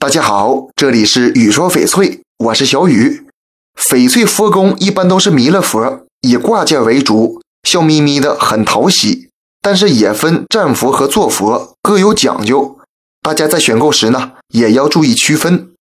大家好，这里是雨说翡翠，我是小雨。翡翠佛宫一般都是弥勒佛，以挂件为主，笑眯眯的，很讨喜。但是也分站佛和坐佛，各有讲究。大家在选购时呢，也要注意区分。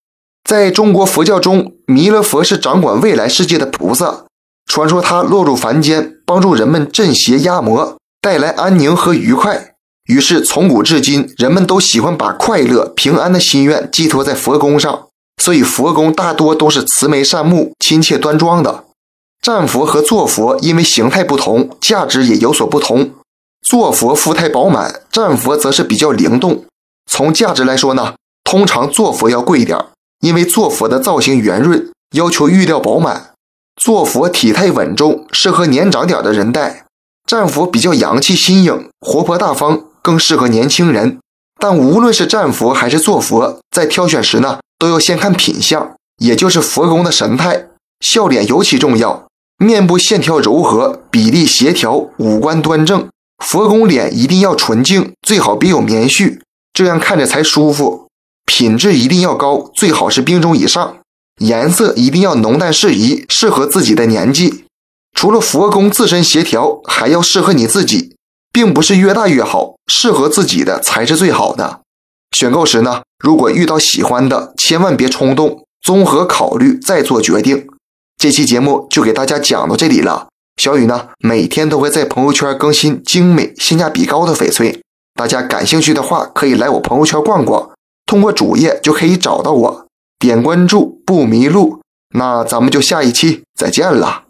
在中国佛教中，弥勒佛是掌管未来世界的菩萨，传说他落入凡间，帮助人们镇邪压魔，带来安宁和愉快。于是，从古至今，人们都喜欢把快乐、平安的心愿寄托在佛宫上，所以佛宫大多都是慈眉善目、亲切端庄的。站佛和坐佛因为形态不同，价值也有所不同。坐佛福态饱满，站佛则是比较灵动。从价值来说呢，通常坐佛要贵一点，因为坐佛的造型圆润，要求玉料饱满。坐佛体态稳重，适合年长点的人戴。站佛比较洋气新颖，活泼大方。更适合年轻人，但无论是站佛还是坐佛，在挑选时呢，都要先看品相，也就是佛公的神态。笑脸尤其重要，面部线条柔和，比例协调，五官端正。佛公脸一定要纯净，最好别有棉絮，这样看着才舒服。品质一定要高，最好是冰中以上。颜色一定要浓淡适宜，适合自己的年纪。除了佛公自身协调，还要适合你自己。并不是越大越好，适合自己的才是最好的。选购时呢，如果遇到喜欢的，千万别冲动，综合考虑再做决定。这期节目就给大家讲到这里了。小雨呢，每天都会在朋友圈更新精美、性价比高的翡翠，大家感兴趣的话，可以来我朋友圈逛逛，通过主页就可以找到我，点关注不迷路。那咱们就下一期再见了。